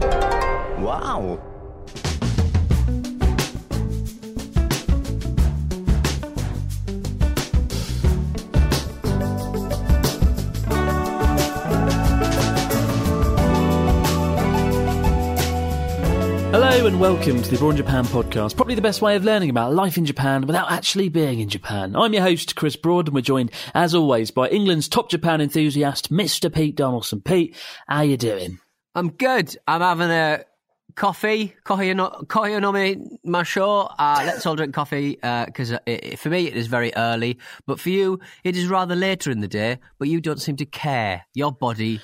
Wow. Hello and welcome to the Abroad in Japan podcast, probably the best way of learning about life in Japan without actually being in Japan. I'm your host, Chris Broad, and we're joined, as always, by England's top Japan enthusiast, Mr. Pete Donaldson. Pete, how you doing? I'm good. I'm having a coffee, coffee coffee no me masho. Uh, let's all drink coffee because uh, for me it is very early, but for you it is rather later in the day. But you don't seem to care. Your body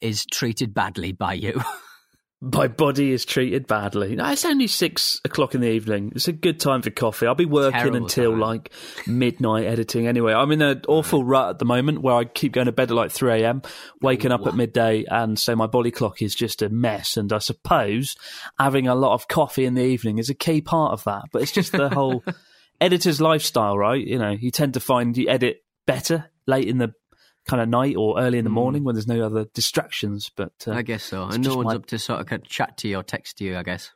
is treated badly by you. My body is treated badly. No, it's only six o'clock in the evening. It's a good time for coffee. I'll be working Terrible until time. like midnight editing anyway. I'm in an awful rut at the moment where I keep going to bed at like 3 a.m., waking up at midday, and so my body clock is just a mess. And I suppose having a lot of coffee in the evening is a key part of that. But it's just the whole editor's lifestyle, right? You know, you tend to find you edit better late in the kind of night or early in the morning when there's no other distractions. But uh, I guess so. And no one's my- up to sort of chat to you or text to you. I guess.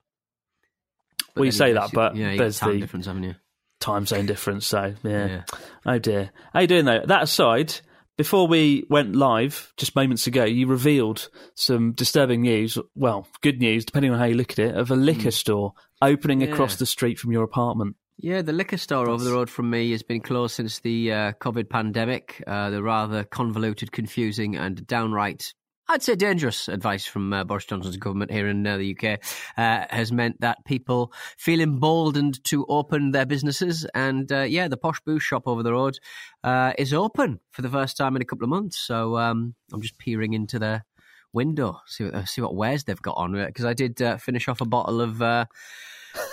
But Well, you say that, but yeah, there's time the- difference, haven't you? time zone difference. So yeah. Yeah. Oh dear. How you doing though? That aside, before we went live just moments ago, you revealed some disturbing news. Well, good news, depending on how you look at it, of a liquor store opening across Hmm. The street from your apartment. Yeah, the liquor store over the road from me has been closed since the uh, COVID pandemic. Uh, the rather convoluted, confusing, and downright, I'd say, dangerous advice from uh, Boris Johnson's government here in uh, the UK uh, has meant that people feel emboldened to open their businesses. And uh, yeah, the Posh Boo shop over the road uh, is open for the first time in a couple of months. So um, I'm just peering into the window, see what, uh, see what wares they've got on. Because I did uh, finish off a bottle of.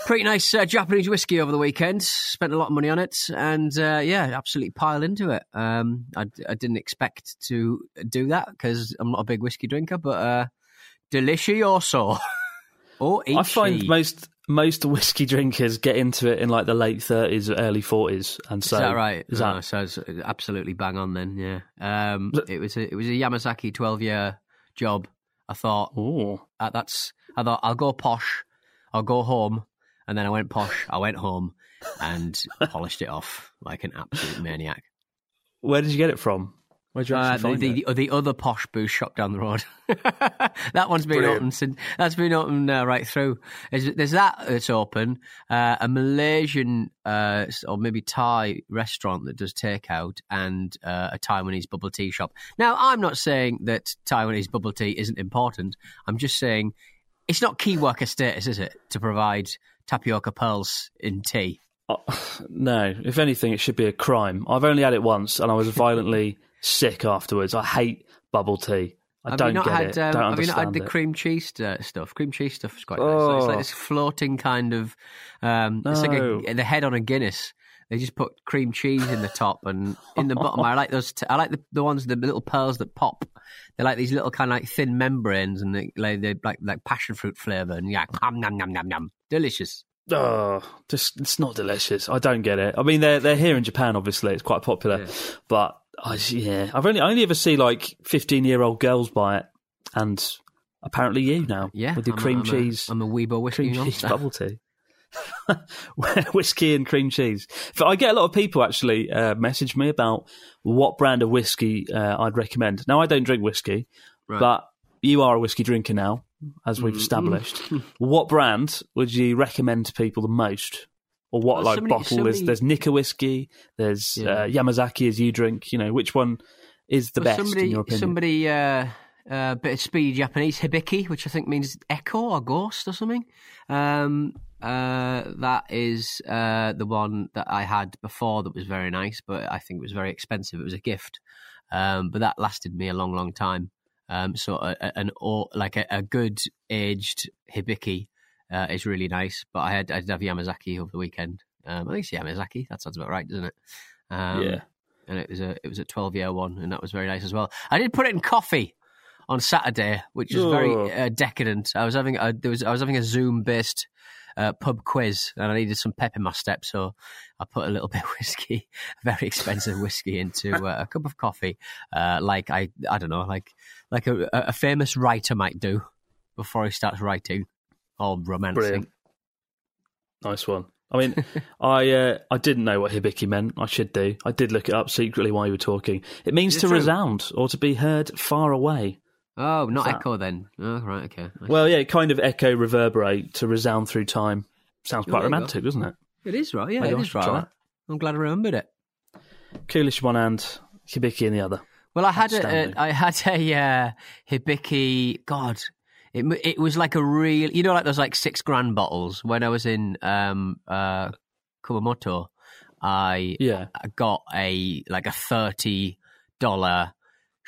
Pretty nice uh, Japanese whiskey over the weekend. Spent a lot of money on it, and uh, yeah, absolutely piled into it. Um, I, I didn't expect to do that because I'm not a big whiskey drinker, but uh, delicioso. oh, I find most most whiskey drinkers get into it in like the late thirties, early forties, and so is that right? Is Oh, so it's absolutely bang on then. Yeah. Um, it was a, it was a Yamazaki twelve year job. I thought oh that's. I thought I'll go posh. I'll go home, and then I went posh. I went home and polished it off like an absolute maniac. where did you get it from? Where did you Uh, the, the, it? the other posh booze shop down the road. that one's been Brilliant. open since. That's been open uh, right through. There's, there's that that's open. Uh, a Malaysian uh, or maybe Thai restaurant that does takeout, and uh, a Taiwanese bubble tea shop. Now, I'm not saying that Taiwanese bubble tea isn't important. I'm just saying it's not key worker status, is it, to provide tapioca pearls in tea? Oh, no, if anything, it should be a crime. I've only had it once, and I was violently sick afterwards. I hate bubble tea. I have don't you not get had, it. Um, don't have you not had the it. cream cheese uh, stuff? Cream cheese stuff is quite nice. It's like Oh. this floating kind of. Um, It's like No. a, the head on a Guinness. They just put cream cheese in the top and in the bottom. I like those. T- I like the, the ones the little pearls that pop. They're like these little kind of like thin membranes and they like they like like passion fruit flavor and yeah, nom nom nom nom nom, delicious. Oh, just it's not delicious. I don't get it. I mean, they're they're here in Japan. Obviously, it's quite popular, but I, yeah, I've only I only ever see like fifteen year old girls buy it, and apparently you now, Yeah, with your I'm cream I'm cheese, I'm a Weibo whiskey cream cheese bubble tea. whiskey and cream cheese. I get a lot of people actually uh, message me about what brand of whiskey uh, I'd recommend. Now I don't drink whiskey, Right. but you are a whiskey drinker now, as we've established. what brand would you recommend to people the most? Or what Well, like somebody- bottle? There's somebody- there's Nikka whiskey. There's Yeah. uh, Yamazaki as you drink. You know which one is the Well, best somebody, in your opinion? Somebody, uh, uh, bit of speedy Japanese hibiki, which I think means echo or ghost or something. Um, uh, that is uh, the one that I had before that was very nice, but I think it was very expensive. It was a gift, um, but that lasted me a long, long time. Um, so a, a- an or like a, a good aged hibiki uh, is really nice. But I had I did have Yamazaki over the weekend. Um, I think it's Yamazaki. That sounds about right, doesn't it? Um, yeah. and it was a it was a twelve year one, and that was very nice as well. I did put it in coffee on Saturday, which is Oh. very uh, decadent. I was having a, there was I was having a Zoom based uh, pub quiz, and I needed some pep in my step, so I put a little bit of whiskey, very expensive whiskey, into uh, a cup of coffee, uh, like I I don't know, like like a, a famous writer might do before he starts writing or romancing. Brilliant. Nice one. I mean, I uh, I didn't know what hibiki meant. I should do. I did look it up secretly while you were talking. It means Is it to true? resound or to be heard far away. Oh, not echo then. Oh, right, okay. Well, yeah, kind of echo reverberate to resound through time. Sounds quite there you go. romantic, doesn't it? it is right. Yeah, Maybe it I is should right. try that. I'm glad I remembered it. Coolish one hand, hibiki in the other. Well, I had a, Outstanding. a I had a uh, hibiki. God, it m- it was like a real. You know, like those like six grand bottles. When I was in um uh Kumamoto, I Yeah. got a like a thirty dollar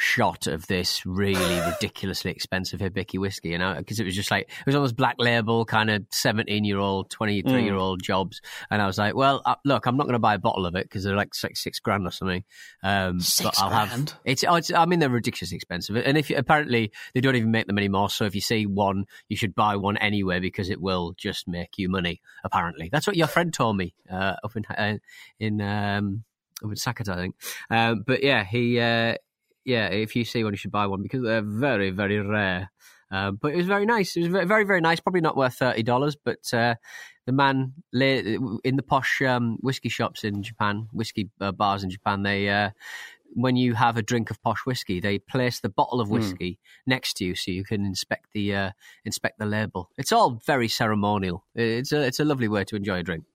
shot of this really ridiculously expensive hibiki whiskey, you know, because it was just like it was almost black label kind of seventeen year old, twenty three year old jobs, and I was like, well, uh, look, I'm not going to buy a bottle of it because they're like six six grand or something. Um, Six but I'll have grand? it's, oh, it's. I mean, they're ridiculously expensive, and if you, apparently they don't even make them anymore. So if you see one, you should buy one anyway because it will just make you money. Apparently, that's what your friend told me uh, up in uh, in um, up in Sakata, I think. Um, but yeah, he uh, yeah, if you see one, you should buy one because they're very very rare. Um, but it was very nice. It was very very, nice. Probably not worth thirty dollars, but uh, the man in the posh um, whiskey shops in Japan, whiskey uh, bars in Japan, they uh, when you have a drink of posh whiskey, they place the bottle of whiskey next to you so you can inspect the uh, inspect the label. It's all very ceremonial. It's a it's a lovely way to enjoy a drink.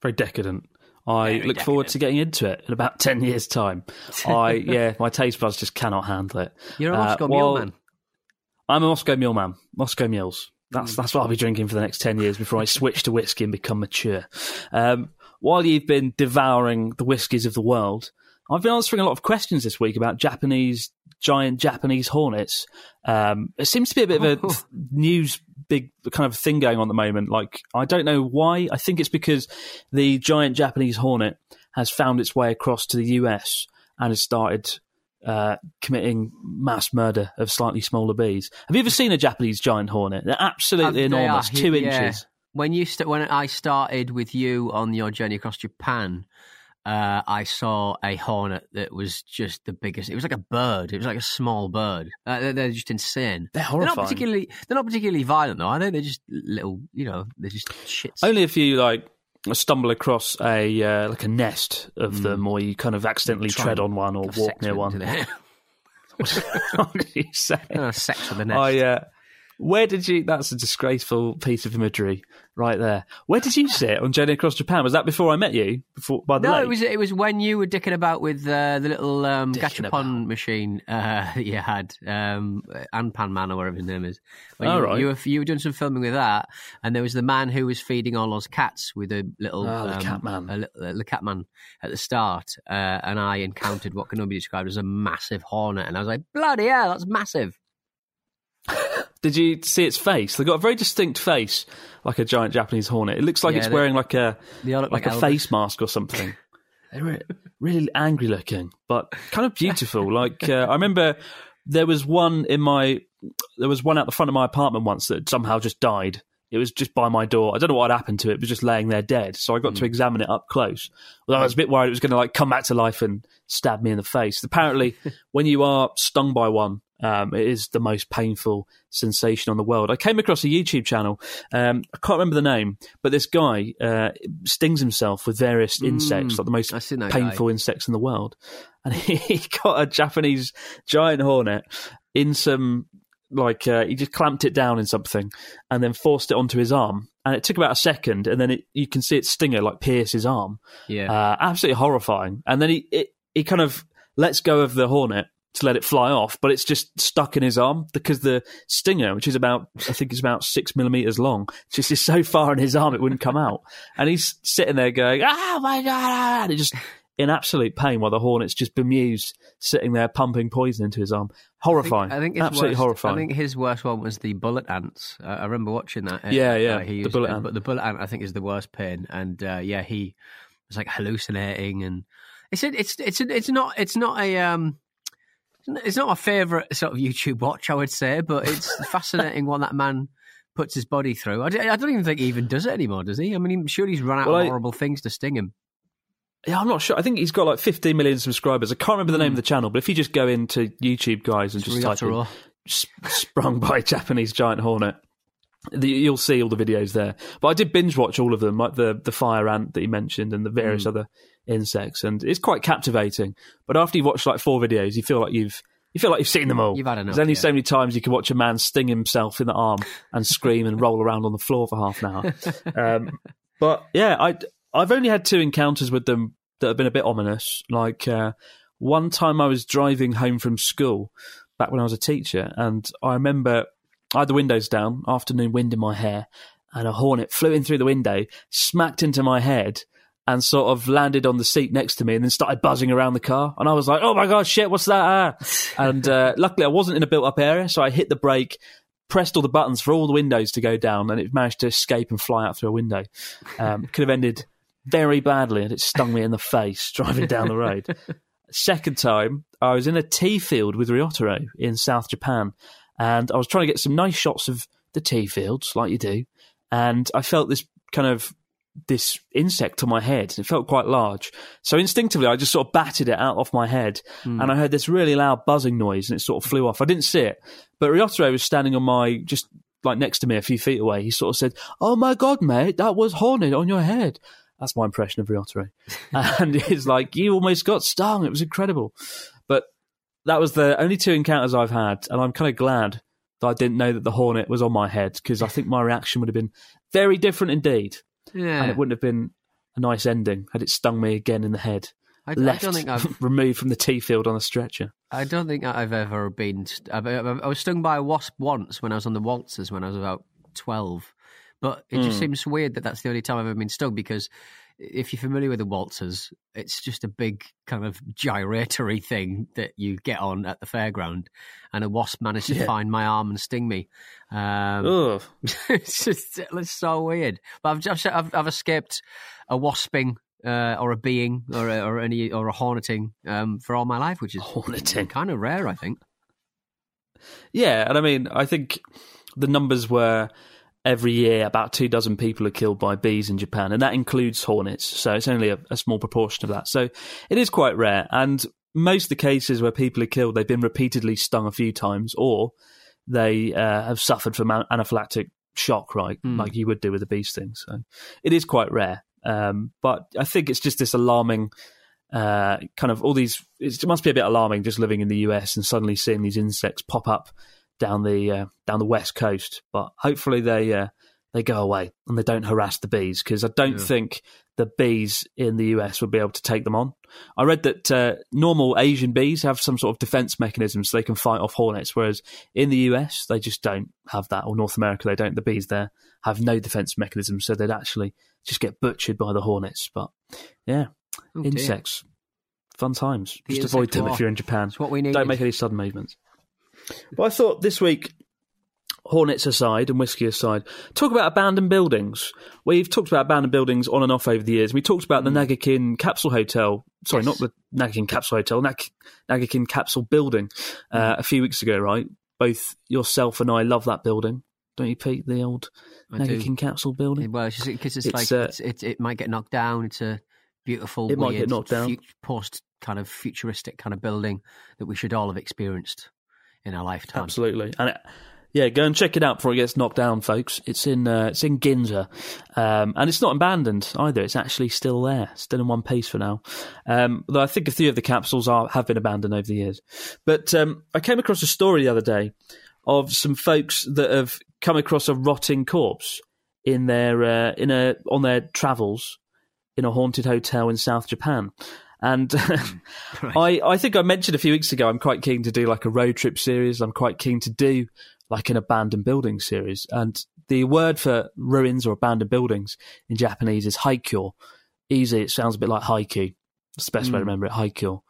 Very decadent. I Very look forward to getting into it in about 10 years' time. I Yeah, my taste buds just cannot handle it. You're a Uh, Moscow well, Mule man. I'm a Moscow Mule man. Moscow Mules. That's that's what I'll be drinking for the next ten years before I switch to whiskey and become mature. Um, while you've been devouring the whiskies of the world, I've been answering a lot of questions this week about Japanese giant Japanese hornets. Um, it seems to be a bit of a news big kind of thing going on at the moment. Like I don't know why. I think it's because the giant Japanese hornet has found its way across to the US and has started uh, committing mass murder of slightly smaller bees. Have you ever seen a Japanese giant hornet? They're absolutely they enormous, are, two yeah. inches. When you st- when I started with you on your journey across Japan, uh, I saw a hornet that was just the biggest. It was like a bird. It was like a small bird. Uh, they're, they're just insane. They're horrifying. They're not particularly. They're not particularly violent though, I they? They're just little. You know, they're just shits. Only if you like stumble across a uh, like a nest of them, or you kind of accidentally Mm. Tread on one or walk near one. them, do they? what did you say? Uh, sex with the nest. I uh, where did you? That's a disgraceful piece of imagery right there. Where did you sit on Journey Across Japan? Was that before I met you? Before by the No, lake? it was it was when you were dicking about with uh, the little um, Dicking gachapon about. machine uh, that you had, um, Anpan Man or whatever his name is. When Oh, you, right. you were you were doing some filming with that, and there was the man who was feeding all those cats with a little the um, cat man. a the cat man at the start, uh, and I encountered what can only be described as a massive hornet, and I was like, bloody hell, that's massive. Did you see its face? They've got a very distinct face, like a giant Japanese hornet. It looks like Yeah, it's wearing like a They all look like, like, a Elvis. face mask or something. They were really angry looking, but kind of beautiful. like uh, I remember there was one in my there was one out the front of my apartment once that somehow just died. It was just by my door. I don't know what had happened to it. It was just laying there dead. So I got to examine it up close. Although I was a bit worried it was going to like come back to life and stab me in the face. Apparently, when you are stung by one, um, it is the most painful sensation on the world. I came across a YouTube channel. Um, I can't remember the name, but this guy uh, stings himself with various insects, like the most I've seen that painful insects in the world. And he got a Japanese giant hornet in some like uh, he just clamped it down in something and then forced it onto his arm. And it took about a second, and then it, you can see its stinger like pierce his arm. Yeah. Uh, absolutely horrifying. And then he it, he kind of lets go of the hornet to let it fly off, but it's just stuck in his arm because the stinger, which is about I think it's about six millimeters long, just is so far in his arm it wouldn't come out. And he's sitting there going, "Oh my god!" And it just in absolute pain while the hornets just bemused, sitting there pumping poison into his arm. Horrifying. I think, I think absolutely worst, horrifying. I think his worst one was the bullet ants. Uh, I remember watching that. uh, Yeah, yeah, uh, he the bullet ant. But the bullet ant, I think, is the worst pain. And uh, yeah, he was like hallucinating, and it's it's it's it's not it's not a um. It's not my favourite sort of YouTube watch, I would say, but it's fascinating what that man puts his body through. I, don't even think he even does it anymore, does he? I mean, I'm sure he's run out Well, of I- horrible things to sting him. Yeah, I'm not sure. I think he's got like 15 million subscribers. I can't remember the name hmm. of the channel, but if you just go into YouTube, guys, and just type in sprung by a Japanese giant hornet, the, you'll see all the videos there. But I did binge watch all of them, like the the fire ant that you mentioned and the various Hmm. other insects, and it's quite captivating. But after you watch like four videos, you feel like you've you feel like you've seen them all. You've had enough, There's only yeah. so many times you can watch a man sting himself in the arm and scream and roll around on the floor for half an hour. Um, but yeah, I I've only had two encounters with them that have been a bit ominous. Like uh, one time I was driving home from school back when I was a teacher, and I remember I had the windows down, afternoon wind in my hair, and a hornet flew in through the window, smacked into my head. And sort of landed on the seat next to me, and then started buzzing around the car. And I was like, "Oh my god, shit! What's that?" ah?" and uh, luckily, I wasn't in a built-up area, so I hit the brake, pressed all the buttons for all the windows to go down, and it managed to escape and fly out through a window. Um, could have ended very badly, and it stung me in the face driving down the road. Second time, I was in a tea field with Ryotaro in South Japan, and I was trying to get some nice shots of the tea fields, like you do, and I felt this kind of this insect on my head. It felt quite large. So instinctively, I just sort of batted it out off my head, hmm. and I heard this really loud buzzing noise, and it sort of flew off. I didn't see it, but Ryotaro was standing on my just like next to me, a few feet away. He sort of said, "Oh my god, mate, that was hornet on your head." That's my impression of Ryotaro, and it's like you almost got stung. It was incredible, that was the only two encounters I've had, and I'm kind of glad that I didn't know that the hornet was on my head because I think my reaction would have been very different indeed Yeah, and it wouldn't have been a nice ending had it stung me again in the head. I, I don't think I've removed from the tea field on a stretcher. I don't think I've ever been. St- I've, I've- I was stung by a wasp once when I was on the waltzers when I was about twelve, but it just hmm. seems weird that that's the only time I've ever been stung because if you're familiar with the waltzers, it's just a big kind of gyratory thing that you get on at the fairground, and a wasp managed to find my arm and sting me. Um, it's just it's so weird. But I've just I've, I've escaped a wasping uh, or a being or a, or any or a horneting um, for all my life, which is Horneting. kind of rare, I think. Yeah, and I mean, I think the numbers were every year about two dozen people are killed by bees in Japan, and that includes hornets. So it's only a, a small proportion of that. So it is quite rare. And most of the cases where people are killed, they've been repeatedly stung a few times, or they uh, have suffered from anaphylactic shock, right, Mm. like you would do with a bee sting. So it is quite rare. Um, but I think it's just this alarming uh, kind of all these. It must be a bit alarming just living in the US and suddenly seeing these insects pop up down the uh, down the west coast. But hopefully they uh, they go away and they don't harass the bees because I don't Yeah. think the bees in the US would be able to take them on. I read that uh, normal Asian bees have some sort of defense mechanism so they can fight off hornets, whereas in the US they just don't have that, or North America they don't. The bees there have no defense mechanism, so they'd actually just get butchered by the hornets. But yeah, Oh, insects, fun times. The just avoid them war. if you're in Japan. It's what we need. Don't make any sudden movements. But I thought this week, Hornets aside and whiskey aside, talk about abandoned buildings. We've talked about abandoned buildings on and off over the years. We talked about the Nagakin Capsule Hotel. Sorry, Yes. not the Nagakin Capsule Hotel, Nag- Nagakin Capsule Building uh, a few weeks ago, right? Both yourself and I love that building. Don't you, Pete? The old I. Nagakin Capsule Building? Well, it's just because it's, It's, like uh, it's, it, it might get knocked down. It's a beautiful, It might get knocked down. fut- post kind of futuristic kind of building that we should all have experienced in our lifetime. Absolutely, and it, yeah, go and check it out before it gets knocked down, folks. It's in uh, it's in Ginza, um, and it's not abandoned either. It's actually still there, still in one piece for now. Um, though I think a few of the capsules are have been abandoned over the years. But um, I came across a story the other day of some folks that have come across a rotting corpse in their uh, in a on their travels in a haunted hotel in South Japan. And I, I think I mentioned a few weeks ago, I'm quite keen to do like a road trip series. I'm quite keen to do like an abandoned building series. And the word for ruins or abandoned buildings in Japanese is haikyo. Easy, it sounds a bit like haiku. It's the best way to remember it. Haikyo.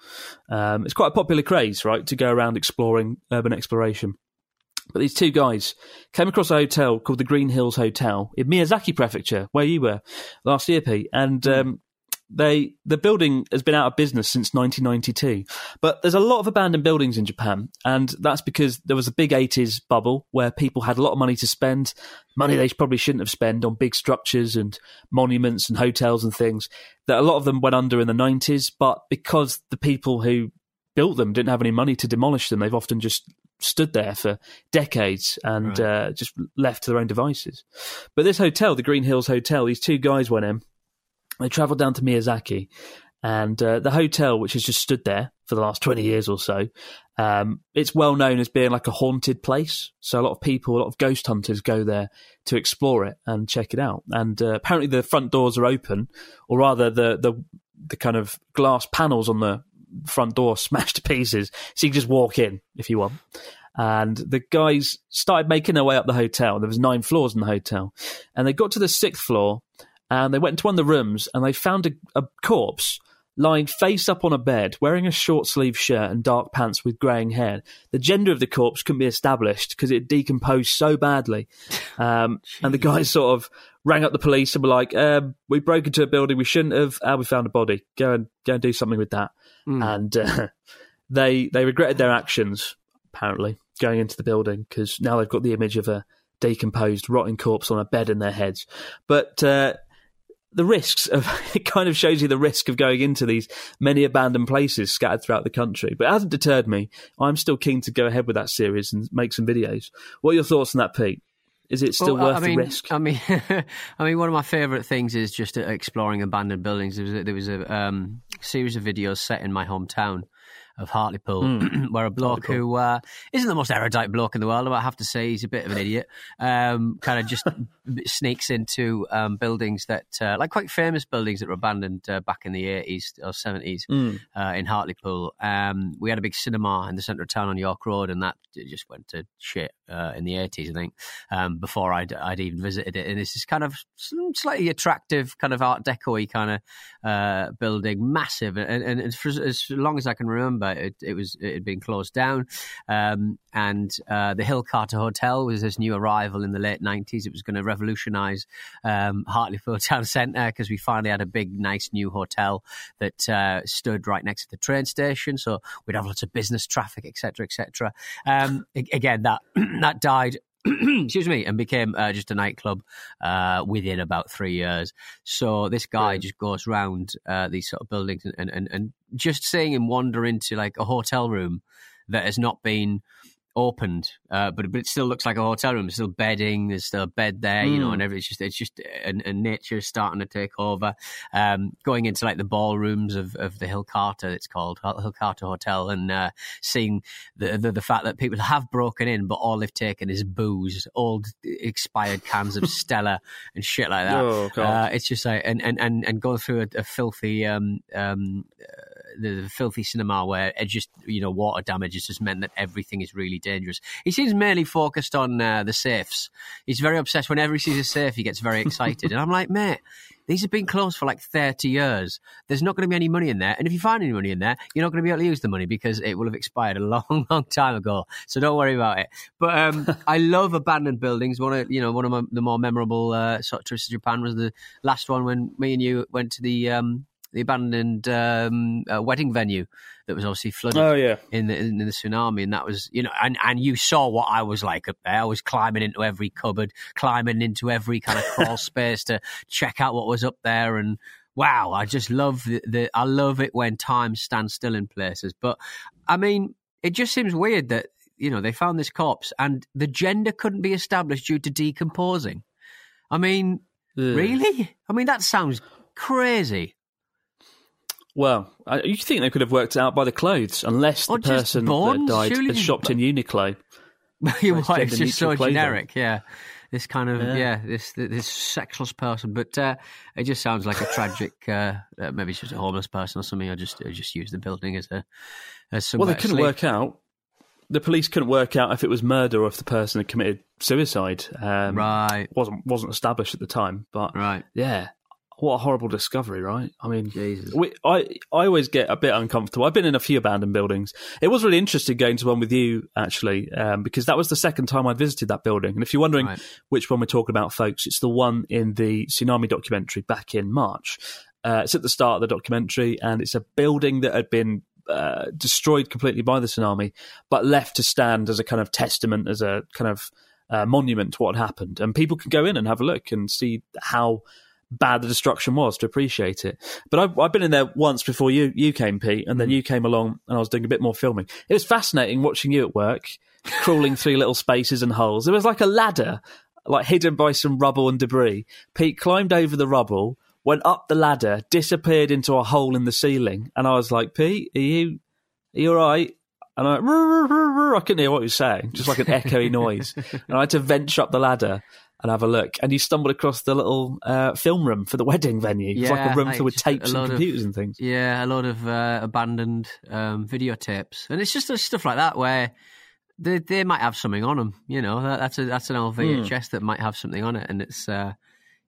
Um, it's quite a popular craze, right, to go around exploring urban exploration. But these two guys came across a hotel called the Green Hills Hotel in Miyazaki Prefecture, where you were last year, Pete. And um, they the building has been out of business since 1992 but there's a lot of abandoned buildings in japan and that's because there was a big 80s bubble where people had a lot of money to spend money they probably shouldn't have spent on big structures and monuments and hotels and things that a lot of them went under in the 90s but because the people who built them didn't have any money to demolish them they've often just stood there for decades and right. uh, just left to their own devices. But this hotel the green hills hotel these two guys went in they travelled down to Miyazaki, and uh, the hotel, which has just stood there for the last 20 years or so, um, it's well known as being like a haunted place. So a lot of people, a lot of ghost hunters go there to explore it and check it out. And uh, apparently the front doors are open, or rather the, the, the kind of glass panels on the front door smashed to pieces. So you can just walk in if you want. And the guys started making their way up the hotel. There was nine floors in the hotel. And they got to the sixth floor and they went into one of the rooms and they found a, a corpse lying face up on a bed, wearing a short sleeve shirt and dark pants with greying hair. The gender of the corpse couldn't be established because it decomposed so badly. Um, and the guys sort of rang up the police and were like, um, "We broke into a building we shouldn't have. Uh, we found a body. Go and go and do something with that." Mm. And uh, they they regretted their actions apparently going into the building because now they've got the image of a decomposed, rotting corpse on a bed in their heads. But uh, the risks of it kind of shows you the risk of going into these many abandoned places scattered throughout the country. But it hasn't deterred me. I'm still keen to go ahead with that series and make some videos. What are your thoughts on that, Pete? Is it still well, worth I mean, the risk? I mean, I mean, one of my favourite things is just exploring abandoned buildings. There was a, there was a um, series of videos set in my hometown of Hartlepool, mm. where a bloke who uh, not the most erudite bloke in the world, I have to say he's a bit of an idiot, um, kind of just sneaks into um, buildings that, uh, like quite famous buildings that were abandoned uh, back in the 80s or 70s mm. Uh, in Hartlepool. Um, we had a big cinema in the centre of town on York Road, and that just went to shit uh, in the 80s, I think, um, before I'd, I'd, even visited it. And this is kind of slightly attractive, kind of Art Deco kind of uh, building, massive. And, and, for as long as I can remember, it, it was it had been closed down. Um, and uh, the Hill Carter Hotel was this new arrival in the late 90s. It was going to revolutionise um, Hartlepool Town Centre because we finally had a big, nice new hotel that uh, stood right next to the train station. So we'd have lots of business traffic, etc., etc. Um, again, that that died excuse me, and became uh, just a nightclub uh, within about three years. So this guy yeah. just goes around uh, these sort of buildings and, and, and just seeing him wander into like a hotel room that has not been opened, uh, but but it still looks like a hotel room. There's still bedding. There's still a bed there, you mm. know, and every, it's just it's just and, and nature starting to take over. Um, going into like the ballrooms of, of the Hill Carter, it's called Hill Carter Hotel, and uh, seeing the, the, the fact that people have broken in, but all they've taken is booze, old expired cans of Stella and shit like that. Oh, uh, it's just like and and and, and going through a, a filthy um, um, the, the, filthy cinema where it just you know water damage has just meant that everything is really dangerous. He seems mainly focused on uh, the safes. He's very obsessed. Whenever he sees a safe, he gets very excited, and I'm like, mate. These have been closed for like 30 years. There's not going to be any money in there. And if you find any money in there, you're not going to be able to use the money because it will have expired a long, long time ago. So don't worry about it. But um, I love abandoned buildings. One of, you know, one of my, the more memorable uh, sort of trips to Japan was the last one when me and you went to the um, the abandoned um, uh, wedding venue that was obviously flooded oh, yeah. in, the, in the tsunami. And that was, you know, and, and you saw what I was like up there. I was climbing into every cupboard, climbing into every kind of crawl space to check out what was up there. And wow, I just love the, the I love it when time stands still in places. But I mean, it just seems weird that, you know, they found this corpse and the gender couldn't be established due to decomposing. I mean, Ugh. really? I mean, that sounds crazy. Well, you think they could have worked out by the clothes, unless the person that died Surely had shopped in Uniqlo. You're right. It's just so clothing. generic. Yeah, this kind of yeah, yeah this this sexless person, but uh, it just sounds like a tragic. Uh, uh, maybe it's just a homeless person or something. I just I just use the building as a as Well, they couldn't work out. The police couldn't work out if it was murder or if the person had committed suicide. Um, right, wasn't wasn't established at the time. But right, yeah, what a horrible discovery, right? I mean, Jesus. we, I I always get a bit uncomfortable. I've been in a few abandoned buildings. It was really interesting going to one with you actually, um, because that was the second time I visited that building. And if you're wondering Right. which one we're talking about, folks, it's the one in the tsunami documentary back in March. Uh, it's at the start of the documentary, and it's a building that had been uh, destroyed completely by the tsunami, but left to stand as a kind of testament, as a kind of uh, monument to what had happened. And people can go in and have a look and see how bad the destruction was to appreciate it. But I've, I've been in there once before you you came, Pete, and then mm. you came along, and I was doing a bit more filming. It was fascinating watching you at work, crawling through little spaces and holes. It was like a ladder, like hidden by some rubble and debris. Pete climbed over the rubble, went up the ladder, disappeared into a hole in the ceiling, and I was like, Pete, are you are you all right? And I, went, "Rrr, rrr, rrr, rrr." I couldn't hear what he was saying, just like an echoey noise. And I had to venture up the ladder and have a look. And you stumbled across the little uh, film room for the wedding venue. It was like Yeah, a room filled with tapes and load of- computers and things. Yeah, a lot of uh, abandoned um, videotapes, and it's just stuff like that where they they might have something on them. You know, that, that's a that's an old. VHS that might have something on it, and it's uh,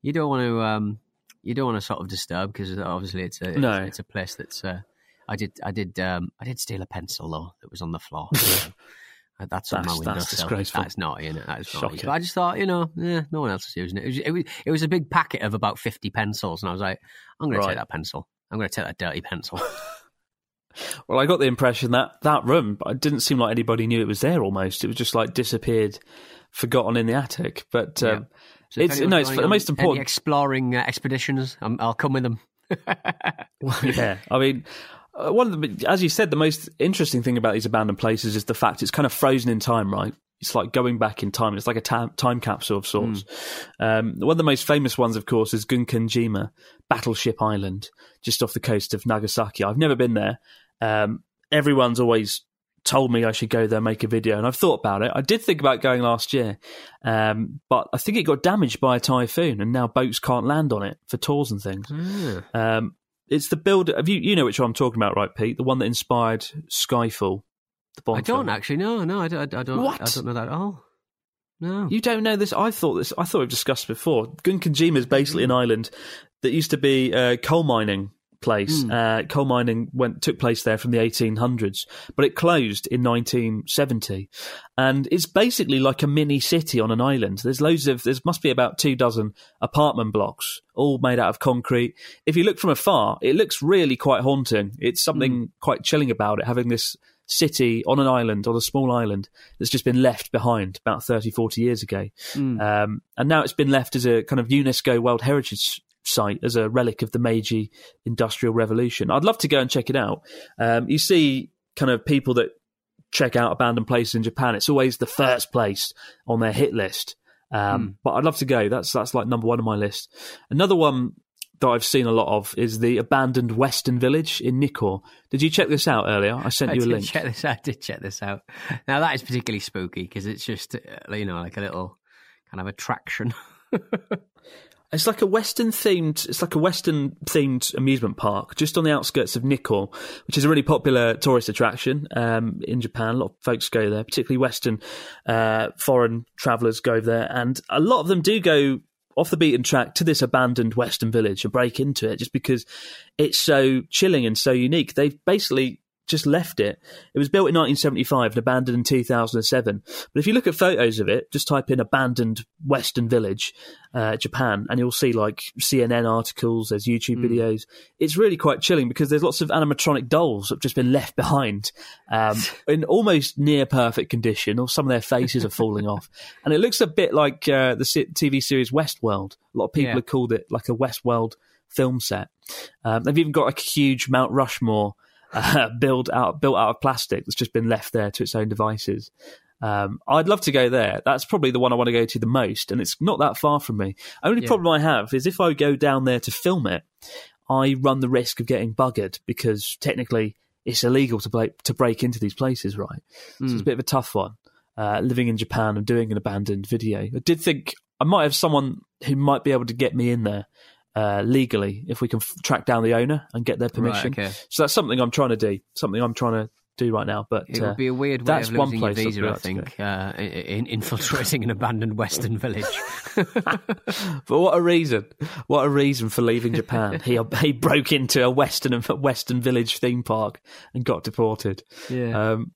you don't want to um, you don't want to sort of disturb because obviously it's a No. it's, it's a place that's. Uh, I did I did um, I did steal a pencil though that was on the floor. That's on That's- that's disgraceful. That's naughty, is That is naughty. Shocking. But I just thought, you know, yeah, no one else is using it. It was, it was, it was a big packet of about 50 pencils. And I was like, I'm going to take that pencil. I'm going to take that dirty pencil. Well, I got the impression that that room, but it didn't seem like anybody knew it was there almost. It was just like disappeared, forgotten in the attic. But Yeah. um, So It's- no, it's the most important- exploring uh, expeditions, i I'll come with them. well, yeah, I mean, one of the, as you said, the most interesting thing about these abandoned places is the fact it's kind of frozen in time, right? It's like going back in time. It's like a ta- time capsule of sorts. Um, one of the most famous ones, of course, is Gunkanjima, Battleship Island, just off the coast of Nagasaki. I've never been there. Um, everyone's always told me I should go there, make a video, and I've thought about it. I did think about going last year, um, but I think it got damaged by a typhoon, and now boats can't land on it for tours and things. Um, it's the build. Have you you know which one I'm talking about, right, Pete? The one that inspired Skyfall. The Bond I don't film. actually know. No, I don't. I don't. What? I don't know that at all. No. You don't know this? I thought this. I thought we've discussed before. Gunkanjima is basically an island that used to be a coal mining place. Uh, coal mining went took place there from the 1800s, but it closed in 1970, and it's basically like a mini city on an island. There's loads of. There must be about two dozen apartment blocks, all made out of concrete. If you look from afar, it looks really quite haunting. It's something quite chilling about it, having this city on an island, on a small island that's just been left behind about 30, 40 years ago. Um, and now it's been left as a kind of UNESCO World Heritage site as a relic of the Meiji Industrial Revolution. I'd love to go and check it out. Um, you see kind of people that check out abandoned places in Japan, it's always the first place on their hit list. Um, But I'd love to go. That's that's like number one on my list. Another one that I've seen a lot of is the abandoned Western Village in Nikko. Did you check this out earlier? I sent I you a link. check this out. I did check this out. Now that is particularly spooky because it's just uh, you know like a little kind of attraction. It's like a Western themed. It's like a Western themed amusement park just on the outskirts of Nikko, which is a really popular tourist attraction um, in Japan. A lot of folks go there, particularly Western uh, foreign travellers go there, and a lot of them do go off the beaten track to this abandoned Western village and break into it just because it's so chilling and so unique. They've basically just left it. It was built in 1975 and abandoned in 2007. But if you look at photos of it, just type in abandoned Western village, uh, Japan, and you'll see like CNN articles, there's YouTube videos. It's really quite chilling because there's lots of animatronic dolls that have just been left behind um, in almost near perfect condition, or some of their faces are falling off. And it looks a bit like uh, the TV series Westworld. A lot of people Yeah. have called it like a Westworld film set. Um, they've even got like a huge Mount Rushmore uh, built out built out of plastic that's just been left there to its own devices. Um, I'd love to go there. That's probably the one I want to go to the most, and it's not that far from me. Only Yeah. problem I have is if I go down there to film it, I run the risk of getting buggered because technically it's illegal to break to break into these places, right? So it's a bit of a tough one. Uh, living in Japan and doing an abandoned video, I did think I might have someone who might be able to get me in there uh, legally if we can f- track down the owner and get their permission. okay. So that's something I'm trying to do. Something I'm trying to do right now. But it uh, would be a weird way that's of one losing your place I'd visa. I think uh, in, infiltrating an abandoned Western village. but what a reason! What a reason for leaving Japan. he he broke into a Western Western village theme park and got deported. Yeah. Um,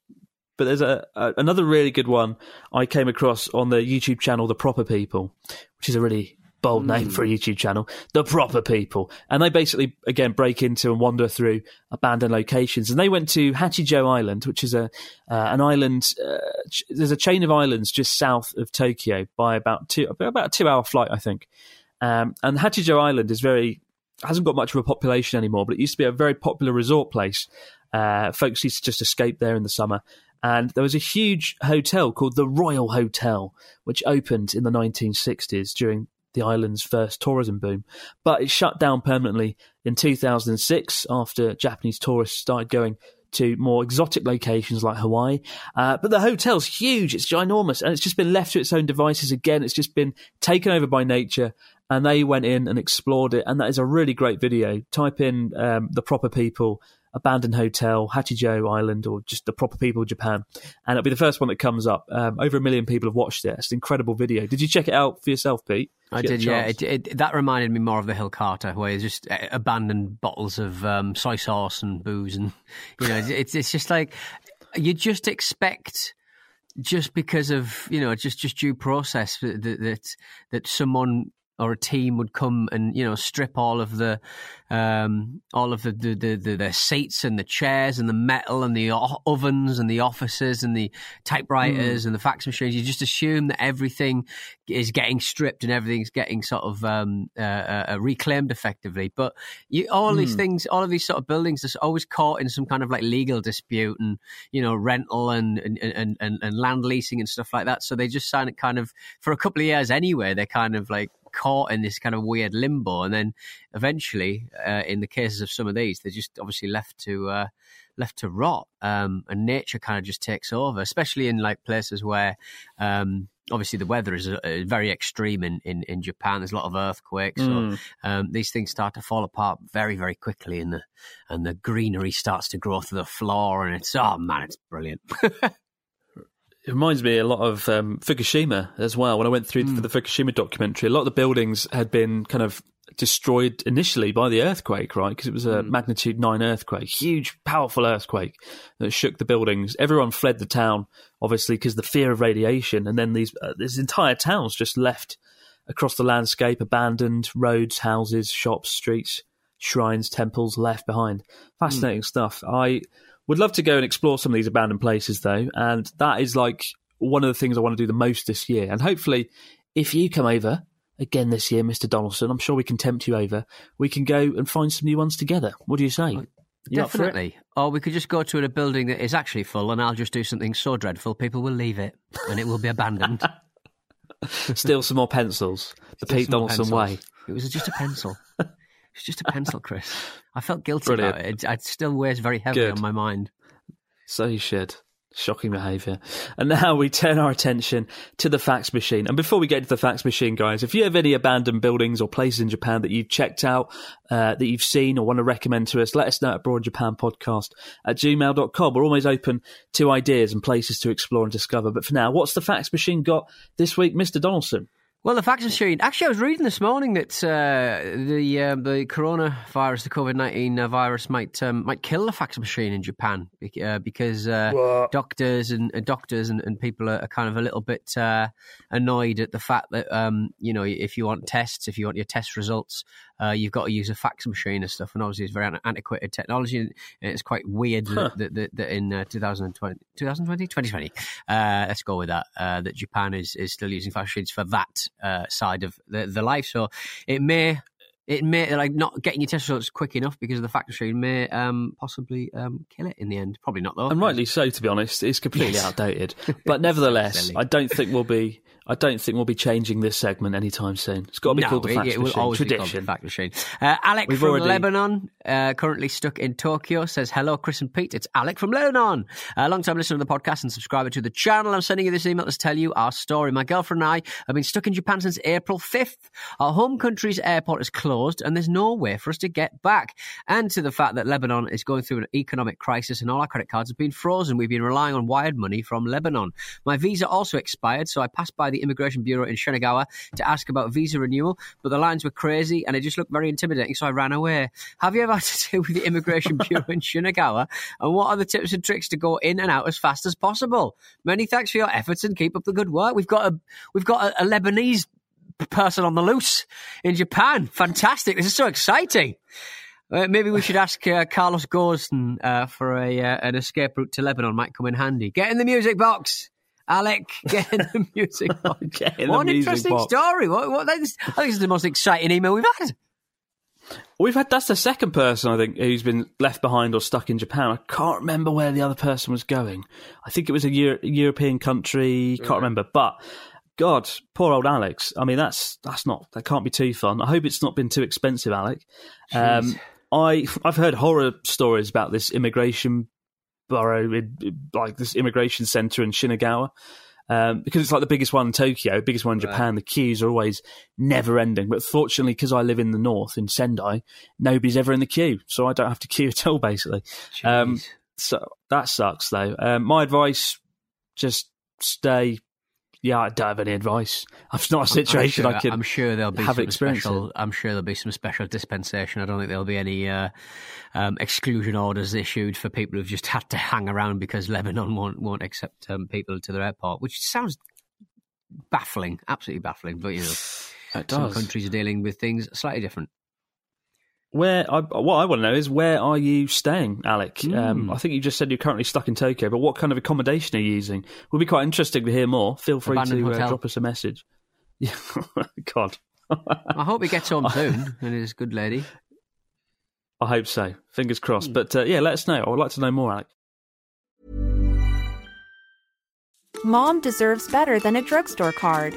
but there's a, a, another really good one I came across on the YouTube channel, The Proper People, which is a really bold name for a YouTube channel, The Proper People. And they basically, again, break into and wander through abandoned locations. And they went to Hachijo Island, which is a uh, an island. Uh, ch- there's a chain of islands just south of Tokyo by about two about a two hour flight, I think. Um, and Hachijo Island is very hasn't got much of a population anymore, but it used to be a very popular resort place. Uh, folks used to just escape there in the summer. And there was a huge hotel called the Royal Hotel, which opened in the 1960s during the island's first tourism boom. But it shut down permanently in 2006 after Japanese tourists started going to more exotic locations like Hawaii. Uh, but the hotel's huge, it's ginormous, and it's just been left to its own devices again. It's just been taken over by nature, and they went in and explored it. And that is a really great video. Type in um, the proper people abandoned hotel, Hachijo Island, or just the proper people of Japan. And it'll be the first one that comes up. Um, over a million people have watched it. It's an incredible video. Did you check it out for yourself, Pete? I Did did, you get a yeah. It, it, that reminded me more of the Hill Carter, where it's just uh, abandoned bottles of um, soy sauce and booze, and you know, it's it's just like you just expect just because of you know just just due process that that that someone or a team would come and you know strip all of the um, all of the the, the the the seats and the chairs and the metal and the o- ovens and the offices and the typewriters Hmm. and the fax machines. You just assume that everything is getting stripped and everything's getting sort of um, uh, uh, reclaimed effectively. But you, all these Hmm. things, all of these sort of buildings, are always caught in some kind of like legal dispute and you know rental and and, and, and, and land leasing and stuff like that. So they just sign it kind of for a couple of years anyway. They're kind of like caught in this kind of weird limbo, and then eventually, uh, in the cases of some of these, they're just obviously left to uh, left to rot, um, and nature kind of just takes over, especially in like places where. Um, Obviously, the weather is uh, very extreme in, in, in Japan. There's a lot of earthquakes, Mm. so um, these things start to fall apart very, very quickly, and the and the greenery starts to grow through the floor, and it's oh man, it's brilliant. It reminds me a lot of um, Fukushima as well. When I went through for the Fukushima documentary, a lot of the buildings had been kind of destroyed initially by the earthquake, right? Because it was a magnitude nine earthquake, huge, powerful earthquake that shook the buildings. Everyone fled the town, obviously, because the fear of radiation. And then these uh, this entire town's just left across the landscape, abandoned roads, houses, shops, streets, shrines, temples left behind. Fascinating stuff. I would love to go and explore some of these abandoned places, though, and that is like one of the things I want to do the most this year. And hopefully, if you come over again this year, Mr. Donaldson, I'm sure we can tempt you over. We can go and find some new ones together. What do you say? You up for it? Definitely. Or we could just go to a building that is actually full, and I'll just do something so dreadful, people will leave it, and it will be abandoned. Steal some more pencils. The Pete Donaldson pencils. way. It was just a pencil. It's just a pencil, Chris. I felt guilty Brilliant. about it. It, it still weighs very heavily Good. on my mind. So you should. Shocking behaviour. And now we turn our attention to the fax machine. And before we get to the fax machine, guys, if you have any abandoned buildings or places in Japan that you've checked out, uh, that you've seen or want to recommend to us, let us know at Broad Japan Podcast at gmail.com. We're always open to ideas and places to explore and discover. But for now, what's the fax machine got this week, Mr. Donaldson? Well, the fax machine. Actually, I was reading this morning that uh, the uh, the coronavirus, the COVID nineteen uh, virus, might um, might kill the fax machine in Japan uh, because uh, doctors and doctors and, and people are, are kind of a little bit uh, annoyed at the fact that um, you know if you want tests, if you want your test results, uh, you've got to use a fax machine and stuff. And obviously, it's very antiquated technology, and it's quite weird that, that, that, that in uh, 2020, 2020, 2020, uh, let's go with that. Uh, that Japan is is still using fax machines for that uh, side of the, the life. So it may it may like not getting your test results quick enough because of the fax machine may um, possibly um, kill it in the end. Probably not though. And rightly so, to be honest. It's completely outdated. But nevertheless, I don't think we'll be I don't think we'll be changing this segment anytime soon. It's got to be no, called the it, fact it will machine. always Tradition. be the fact machine. Uh, Alec We've from already- Lebanon, uh, currently stuck in Tokyo, says hello, Chris and Pete. It's Alec from Lebanon, a long time listener to the podcast and subscriber to the channel. I'm sending you this email to tell you our story. My girlfriend and I have been stuck in Japan since April 5th. Our home country's airport is closed, and there's no way for us to get back. And to the fact that Lebanon is going through an economic crisis, and all our credit cards have been frozen. We've been relying on wired money from Lebanon. My visa also expired, so I passed by the immigration bureau in Shinagawa to ask about visa renewal, but the lines were crazy and it just looked very intimidating, so I ran away. Have you ever had to deal with the immigration bureau in Shinagawa? And what are the tips and tricks to go in and out as fast as possible? Many thanks for your efforts and keep up the good work. We've got a we've got a, a Lebanese person on the loose in Japan. Fantastic! This is so exciting. Uh, maybe we should ask uh, Carlos Ghosn uh, for a uh, an escape route to Lebanon. Might come in handy. Get in the music box, Alec. Get the music box. Get what an interesting box. story. What, what, is, I think this is the most exciting email we've had. We've had that's the second person I think who's been left behind or stuck in Japan. I can't remember where the other person was going. I think it was a Euro- European country. Can't remember, but God, poor old Alex. I mean, that's that's not that can't be too fun. I hope it's not been too expensive, Alec. Um, I I've heard horror stories about this immigration borough, in, like this immigration center in Shinagawa. Um, because it's like the biggest one in Tokyo, biggest one in Japan. The queues are always never ending. But fortunately, because I live in the north in Sendai, nobody's ever in the queue, so I don't have to queue at all. Basically, um, so that sucks though. Um, my advice: just stay. Yeah, I don't have any advice. It's not a situation I'm sure, I can. I'm sure there'll be have some special. I'm sure there'll be some special dispensation. I don't think there'll be any uh, um, exclusion orders issued for people who've just had to hang around because Lebanon won't won't accept um, people to their airport, which sounds baffling, absolutely baffling. But you know, some countries are dealing with things slightly different. Where I, what I want to know is where are you staying, Alec? Hmm. Um, I think you just said you're currently stuck in Tokyo, but what kind of accommodation are you using? Would be quite interesting to hear more. Feel free Abandoned to uh, drop us a message. Yeah, God, I hope he gets home soon and is a good lady. I hope so. Fingers Hmm. crossed. But uh, yeah, let us know. I would like to know more, Alec. Mom deserves better than a drugstore card.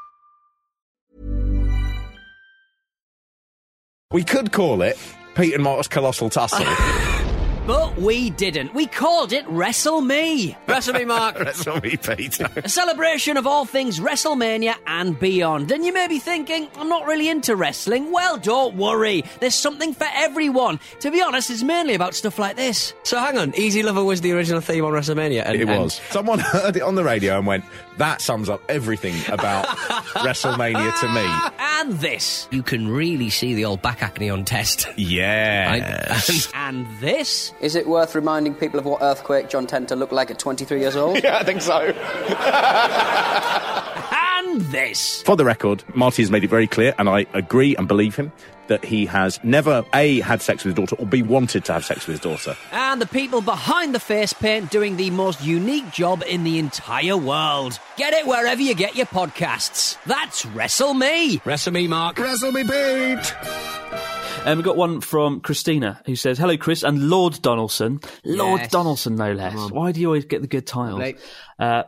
We could call it Pete and Mark's Colossal Tussle. But we didn't. We called it Wrestle Me. Wrestle Me, Mark. Wrestle me, Pete. A celebration of all things WrestleMania and beyond. And you may be thinking, I'm not really into wrestling. Well, don't worry. There's something for everyone. To be honest, it's mainly about stuff like this. So hang on, Easy Lover was the original theme on WrestleMania. And, It and- was. Someone heard it on the radio and went, that sums up everything about WrestleMania to me. and this. You can really see the old back acne on Test. Yeah. and this. Is it worth reminding people of what Earthquake John Tenta looked like at 23 years old? yeah, I think so. And this. For the record, Marty has made it very clear, and I agree and believe him, that he has never, A, had sex with his daughter, or B, wanted to have sex with his daughter. And the people behind the face paint doing the most unique job in the entire world. Get it wherever you get your podcasts. That's Wrestle Me. Wrestle Me, Mark. Wrestle me, Pete! And we've got one from Christina who says, "Hello, Chris and Lord Donaldson. Lord Yes. Donaldson, no less. Why do you always get the good titles?" Right. Uh,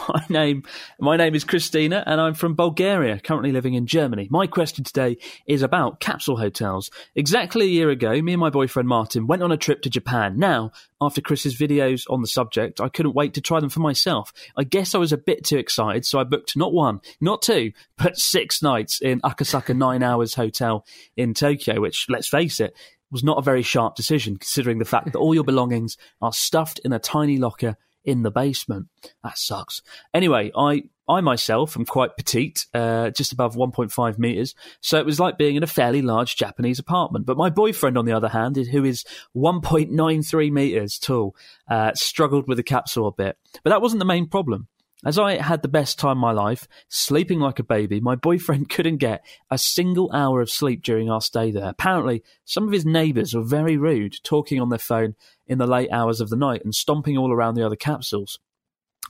my name, my name is Christina, and I'm from Bulgaria, currently living in Germany. My question today is about capsule hotels. Exactly a year ago, me and my boyfriend Martin went on a trip to Japan. Now, after Chris's videos on the subject, I couldn't wait to try them for myself. I guess I was a bit too excited, so I booked not one, not two, but six nights in Akasaka Nine Hours Hotel in Tokyo, which, let's face it, was not a very sharp decision considering the fact that all your belongings are stuffed in a tiny locker in the basement. That sucks. Anyway, I I myself am quite petite, uh, just above 1.5 meters, so it was like being in a fairly large Japanese apartment. But my boyfriend, on the other hand, who is 1.93 meters tall, uh, struggled with the capsule a bit. But that wasn't the main problem. As I had the best time of my life, sleeping like a baby, my boyfriend couldn't get a single hour of sleep during our stay there. Apparently, some of his neighbours were very rude, talking on their phone in the late hours of the night and stomping all around the other capsules.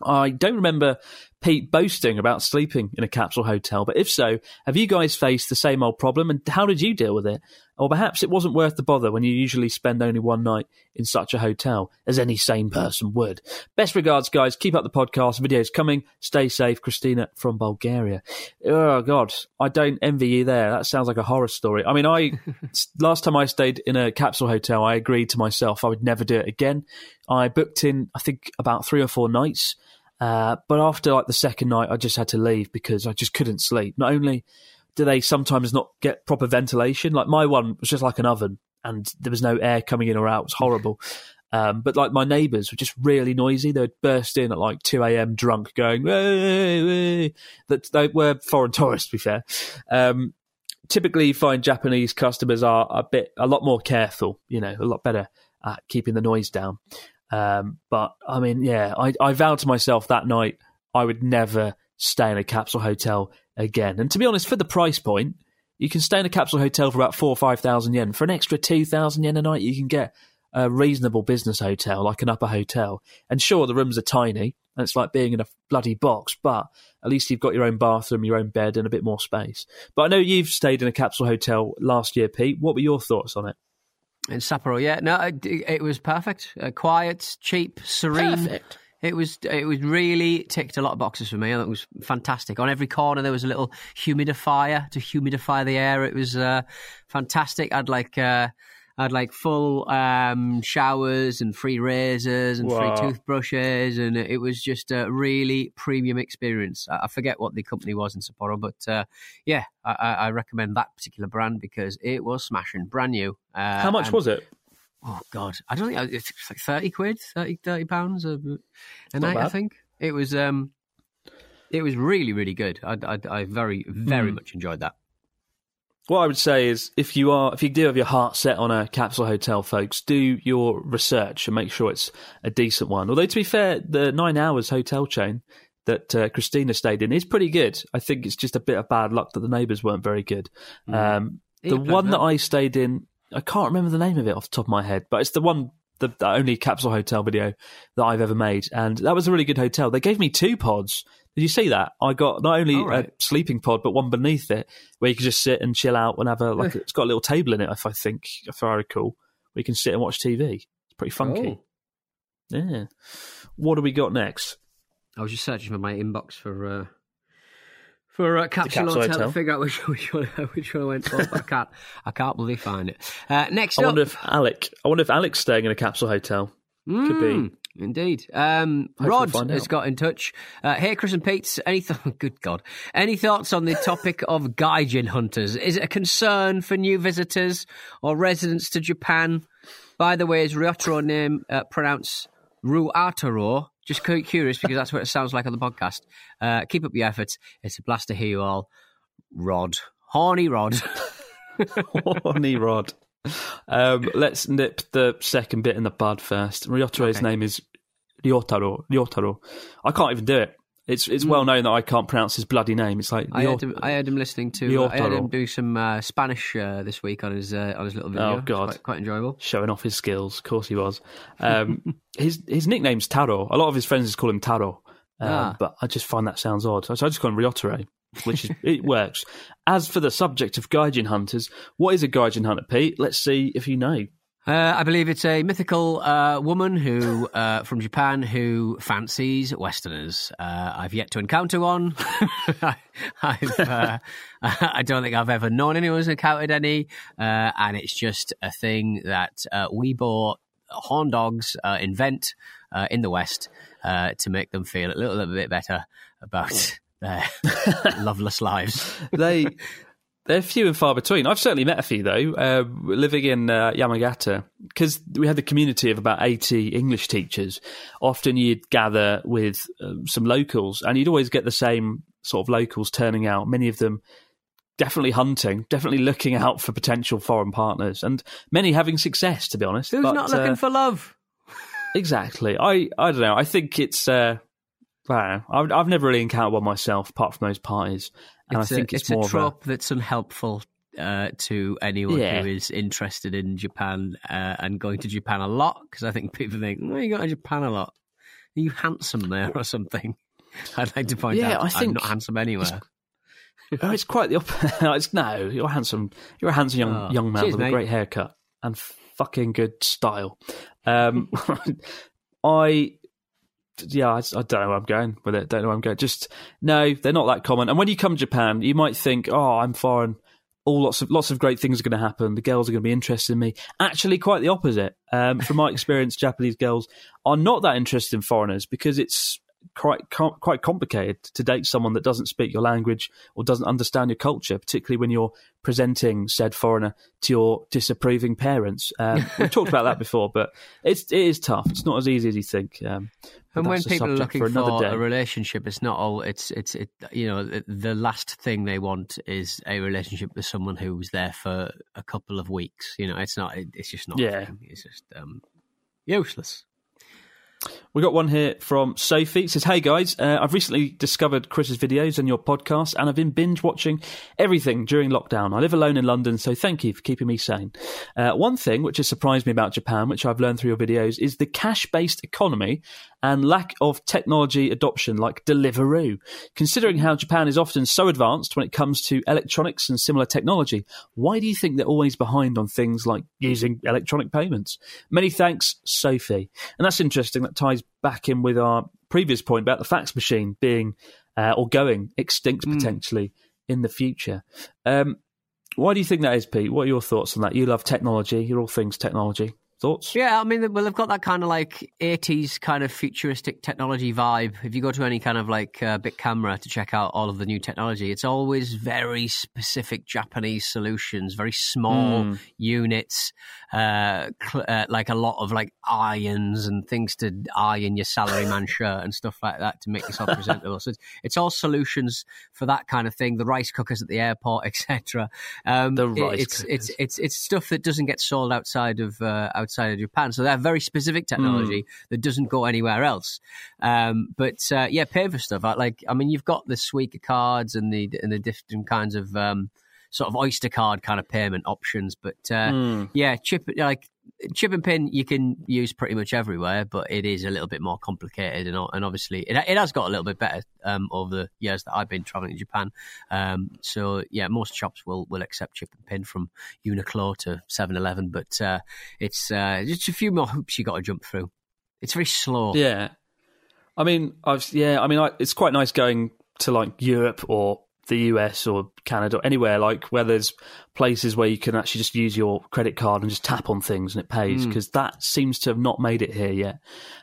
I don't remember Pete boasting about sleeping in a capsule hotel, but if so, have you guys faced the same old problem and how did you deal with it? Or perhaps it wasn't worth the bother when you usually spend only one night in such a hotel, as any sane person would. Best regards, guys. Keep up the podcast. Videos coming. Stay safe. Christina from Bulgaria. Oh, God. I don't envy you there. That sounds like a horror story. I mean, I, last time I stayed in a capsule hotel, I agreed to myself I would never do it again. I booked in, I think, about three or four nights. Uh, but after like the second night, I just had to leave because I just couldn't sleep. Not only do they sometimes not get proper ventilation? Like my one was just like an oven and there was no air coming in or out. It was horrible. Um, but like my neighbours were just really noisy. They would burst in at like 2 a.m. drunk going, that they were foreign tourists, to be fair. Um, typically you find Japanese customers are a bit, a lot more careful, you know, a lot better at keeping the noise down. Um, but I mean, yeah, I, I vowed to myself that night I would never stay in a capsule hotel again. And to be honest, for the price point, you can stay in a capsule hotel for about four or five thousand yen. For an extra two thousand yen a night, you can get a reasonable business hotel, like an APA hotel. And sure, the rooms are tiny, and it's like being in a bloody box, but at least you've got your own bathroom, your own bed, and a bit more space. But I know you've stayed in a capsule hotel last year, Pete. What were your thoughts on it? In Sapporo, yeah, no, it, it was perfect, uh, quiet, cheap, serene. Perfect. It was it was really ticked a lot of boxes for me. I thought it was fantastic. On every corner there was a little humidifier to humidify the air. It was uh, fantastic. I'd like uh, I'd like full um, showers and free razors and Wow. free toothbrushes, and it was just a really premium experience. I I forget what the company was in Sapporo, but uh, yeah, I, I I recommend that particular brand because it was smashing, brand new. Uh, How much and- was it? Oh God, I don't think it's like thirty quid, 30, 30 pounds a, a night. I think it was. Um, it was really, really good. I, I, I very, very Hmm. much enjoyed that. What I would say is, if you are, if you do have your heart set on a capsule hotel, folks, do your research and make sure it's a decent one. Although to be fair, the nine hours hotel chain that uh, Christina stayed in is pretty good. I think it's just a bit of bad luck that the neighbours weren't very good. Um, the one that. I stayed in, I can't remember the name of it off the top of my head, but it's the one, the, the only capsule hotel video that I've ever made, and that was a really good hotel. They gave me two pods. Did you see that? I got not only right. a sleeping pod, but one beneath it where you can just sit and chill out and have a like. it's got a little table in it, if I think, if I recall, where you can sit and watch TV. It's pretty funky. Oh. Yeah. What do we got next? I was just searching for my inbox for uh, for uh, capsule, capsule hotel, to figure out which which one which one I went for. but I can't I can't bloody find it. Uh, next I up, wonder if Alec. I wonder if Alec's staying in a capsule hotel. Could be. Indeed. Um, Rod has got in touch. Uh, hey, Chris and Pete, any th- good God, any thoughts on the topic of gaijin hunters? Is it a concern for new visitors or residents to Japan? By the way, is Ryotaro name uh, pronounced Ruataro? Just curious because that's what it sounds like on the podcast. Uh, keep up your efforts. It's a blast to hear you all. Rod. Horny Rod. Horny Rod. Um, let's nip the second bit in the bud first. Ryotaro's Okay. name is Ryotaro. Ryotaro. I can't even do it. It's it's well known that I can't pronounce his bloody name. It's like Hmm. I heard, him, I heard him listening to. I heard him do some uh, Spanish uh, this week on his uh, on his little video. Oh, God. quite, quite enjoyable. showing off his skills. Of course he was. Um, his his nickname's Taro. A lot of his friends just call him Taro. Um, Ah. But I just find that sounds odd. So I just call him Ryotaro, which is, it works. As for the subject of Gaijin hunters, what is a Gaijin hunter, Pete? Let's see if you know. Uh, I believe it's a mythical uh, woman who uh, from Japan who fancies Westerners. Uh, I've yet to encounter one. I've, uh, I don't think I've ever known anyone who's encountered any, uh, and it's just a thing that we bought horn dogs invent in the West to make them feel a little, bit better about their loveless lives. They they're few and far between. I've certainly met a few though, uh, living in uh, Yamagata, because we had the community of about eighty English teachers. Often you'd gather with um, some locals, and you'd always get the same sort of locals turning out. Many of them definitely hunting, definitely looking out for potential foreign partners, and many having success. To be honest, Who's But, not looking uh, for love? exactly? I I don't know. I think it's. Uh, I I've, I've never really encountered one myself, apart from those parties. And it's I think a, it's, it's a trope of that's unhelpful uh, to anyone Yeah. who is interested in Japan uh, and going to Japan a lot. Because I think people think, "Oh, you go to Japan a lot. Are you handsome there or something?" I'd like to point Yeah, out I I'm think not handsome anywhere. a. Oh, it's quite the opposite. it's, no, you're handsome. You're a handsome young Oh, young man cheers, with a great haircut and fucking good style. Um, I. Yeah, I, I don't know where I'm going with it. Don't know where I'm going. Just no, they're not that common. And when you come to Japan, you might think, "Oh, I'm foreign. All lots of lots of great things are going to happen. The girls are going to be interested in me." Actually, quite the opposite. Um, from my experience, Japanese girls are not that interested in foreigners because it's quite quite complicated to date someone that doesn't speak your language or doesn't understand your culture, particularly when you're presenting said foreigner to your disapproving parents. Um, we've talked about that before, but it's it is tough. It's not as easy as you think. Um, And when people are looking for for, a relationship, it's not all. It's it's it. You know, the, last thing they want is a relationship with someone who's there for a couple of weeks. You know, it's not. It, it's just not. Yeah. it's just um, useless. We got one here from Sophie. It says, "Hey guys, uh, I've recently discovered Chris's videos and your podcast, and I've been binge watching everything during lockdown. I live alone in London, so thank you for keeping me sane. Uh, one thing which has surprised me about Japan, which I've learned through your videos, is the cash-based economy and lack of technology adoption, like Deliveroo. Considering how Japan is often so advanced when it comes to electronics and similar technology, why do you think they're always behind on things like using electronic payments? Many thanks, Sophie. And that's interesting. That ties back in with our previous point about the fax machine being uh, or going extinct potentially in the future. Um, why do you think that is, Pete? What are your thoughts on that? You love technology. You're all things technology. Thoughts? Yeah, I mean, well, they've got that kind of like 80s kind of futuristic technology vibe. If you go to any kind of like uh, Bic Camera to check out all of the new technology, it's always very specific Japanese solutions, very small units, uh, cl- uh, like a lot of like irons and things to iron your salaryman shirt and stuff like that to make yourself presentable. So it's, it's all solutions for that kind of thing. The rice cookers at the airport, etc. Um, The it- rice it's, it's cookers. it's it's stuff that doesn't get sold outside of uh, outside of Japan. So they have very specific technology Hmm. that doesn't go anywhere else. Um, but uh, yeah, paying for stuff. Like I mean, you've got the Suica cards and the and the different kinds of um, sort of Oyster card kind of payment options. But uh, Hmm. yeah, chip like chip and pin you can use pretty much everywhere, but it is a little bit more complicated and and obviously it, it has got a little bit better um, over the years that I've been traveling to Japan. Um, so yeah, most shops will will accept chip and pin from Uniqlo to 7-Eleven, but uh, it's uh, just a few more hoops you got to jump through. It's very slow. Yeah. I mean, I've yeah. I mean, I, it's quite nice going to like Europe or the US or Canada, or anywhere like where there's places where you can actually just use your credit card and just tap on things and it pays because that seems to have not made it here yet.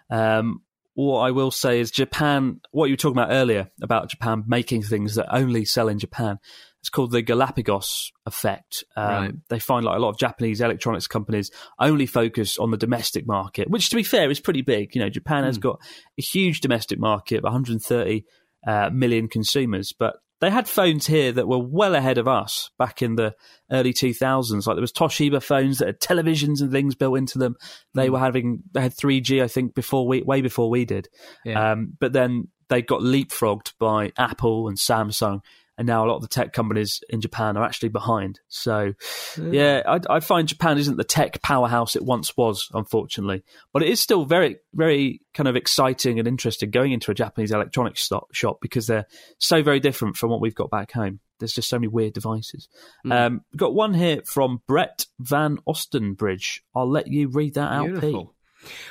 Um, what I will say is Japan. What you were talking about earlier about Japan making things that only sell in Japan. It's called the Galapagos effect. Um, Right. They find like a lot of Japanese electronics companies only focus on the domestic market, which, to be fair, is pretty big. You know, Japan has got a huge domestic market of 130 uh, million consumers, but they had phones here that were well ahead of us back in the early 2000s. Like there was Toshiba phones that had televisions and things built into them. They were having they had 3G, I think, before we way before we did. Yeah. Um, but then they got leapfrogged by Apple and Samsung. And now a lot of the tech companies in Japan are actually behind. So, yeah, I, I find Japan isn't the tech powerhouse it once was, unfortunately. But it is still very, very kind of exciting and interesting going into a Japanese electronics sto- shop because they're so very different from what we've got back home. There's just so many weird devices. Um, we've got one here from Brett Van Ostenbridge. I'll let you read that out, Pete.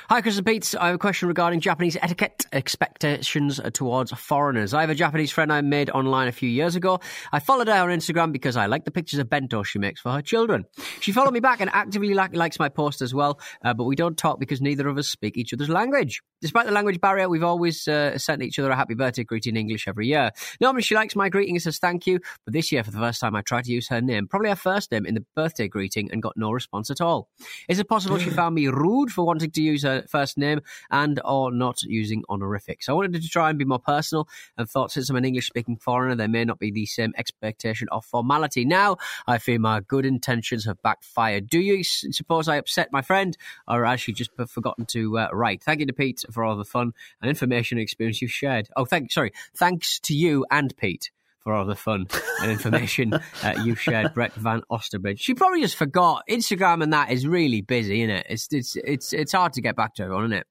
Hi, Chris and Pete. I have a question regarding Japanese etiquette expectations towards foreigners. I have a Japanese friend I made online a few years ago. I followed her on Instagram because I like the pictures of bento she makes for her children. She followed me back and actively likes my post as well, uh, but we don't talk because neither of us speak each other's language. Despite the language barrier, we've always uh, sent each other a happy birthday greeting in English every year. Normally, she likes my greeting and says thank you, but this year, for the first time, I tried to use her name, probably her first name, in the birthday greeting and got no response at all. Is it possible she found me rude for wanting to use her first name and or not using honorifics? I wanted to try and be more personal and thought since I'm an English-speaking foreigner, there may not be the same expectation of formality. Now, I fear my good intentions have backfired. Do you suppose I upset my friend, or has she just forgotten to uh, write? Thank you to Pete for all the fun and information and experience you've shared. Oh, thank, sorry, thanks to you and Pete for all the fun and information uh, you've shared, Brett Van Osterbridge. She probably just forgot. Instagram and that is really busy, isn't it? It's it's it's it's hard to get back to everyone, isn't it?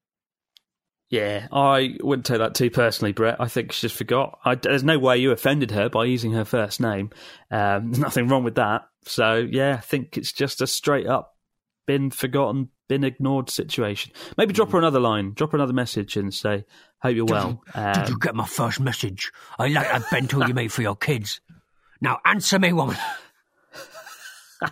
Yeah, I wouldn't take that too personally, Brett. I think she just forgot. I, there's no way you offended her by using her first name. Um, there's nothing wrong with that. So, yeah, I think it's just a straight up been forgotten, been ignored situation. Maybe drop her another line, drop her another message and say, Hope you're well. Um, did you get my first message? I like that bento you made for your kids. Now answer me, woman.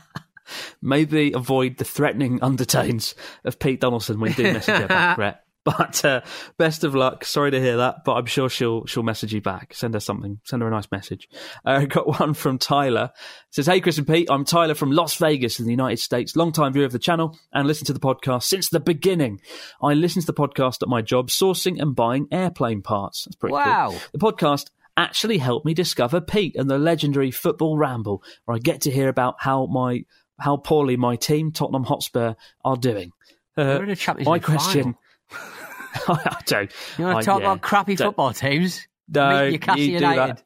Maybe avoid the threatening undertones of Pete Donaldson when you do message her back, Brett. But uh, best of luck. Sorry to hear that, but I'm sure she'll she'll message you back. Send her something. Send her a nice message. Uh, I got one from Tyler. It says, "Hey Chris and Pete, I'm Tyler from Las Vegas in the United States. Long time viewer of the channel and listen to the podcast since the beginning. I listen to the podcast at my job, sourcing and buying airplane parts. That's pretty wow. cool. The podcast." Actually, helped me discover Pete and the legendary football ramble, where I get to hear about how my how poorly my team, Tottenham Hotspur, are doing. Uh, my question. I don't. You want to talk yeah, about crappy football teams? No, you do United. that.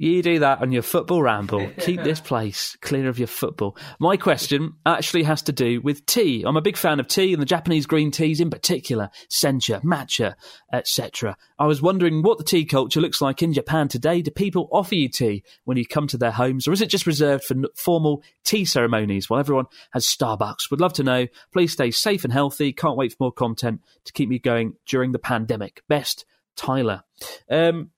You do that on your football ramble. Keep this place clear of your football. My question actually has to do with tea. I'm a big fan of tea and the Japanese green teas in particular, sencha, matcha, etc. I was wondering what the tea culture looks like in Japan today. Do people offer you tea when you come to their homes, or is it just reserved for formal tea ceremonies while everyone has Starbucks? Would love to know. Please stay safe and healthy. Can't wait for more content to keep me going during the pandemic. Best, Tyler. Um,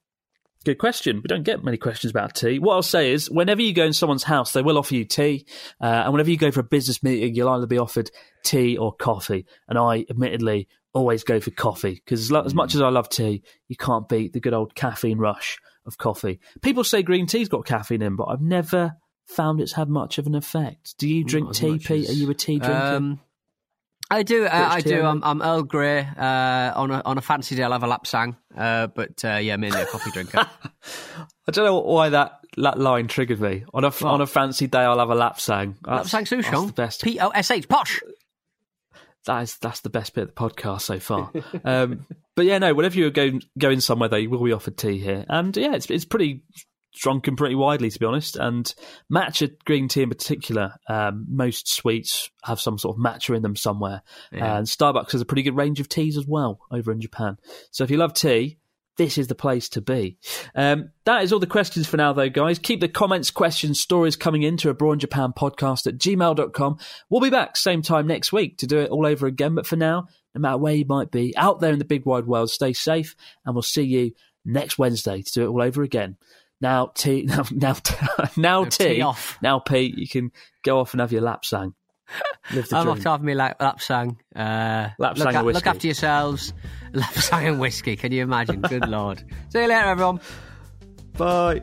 Good question. We don't get many questions about tea. What I'll say is, whenever you go in someone's house, they will offer you tea, uh, and whenever you go for a business meeting, you'll either be offered tea or coffee. And I, admittedly, always go for coffee because as, as much as I love tea, you can't beat the good old caffeine rush of coffee. People say green tea's got caffeine in, but I've never found it's had much of an effect. Do you drink tea, Pete? As, Are you a tea drinker? Um, I do. Uh, I do. I'm, I'm, Earl Grey. Uh, on a on a fancy day, I'll have a lapsang. Uh, but uh, yeah, mainly a coffee drinker. I don't know why that, that line triggered me. On a on a fancy day, I'll have a lapsang. Lapsang souchong. the best. P O S H posh. That is that's the best bit of the podcast so far. um, but yeah, no. Whenever you're going going somewhere, they will be offered tea here, and yeah, it's it's pretty drunken pretty widely, to be honest. And matcha green tea in particular, um, most sweets have some sort of matcha in them somewhere. Yeah. And Starbucks has a pretty good range of teas as well over in Japan. So if you love tea, this is the place to be. Um, that is all the questions for now, though, guys. Keep the comments, questions, stories coming into Abroad in Japan podcast at gmail.com. We'll be back same time next week to do it all over again. But for now, no matter where you might be out there in the big wide world, stay safe and we'll see you next Wednesday to do it all over again. Now, T, now, now, now, T, off. now, Pete, you can go off and have your lap sang. I'm off to have me lap, lap sang. Uh, lap look, sang look after yourselves. Lap sang and whiskey. Can you imagine? Good lord. See you later, everyone. Bye.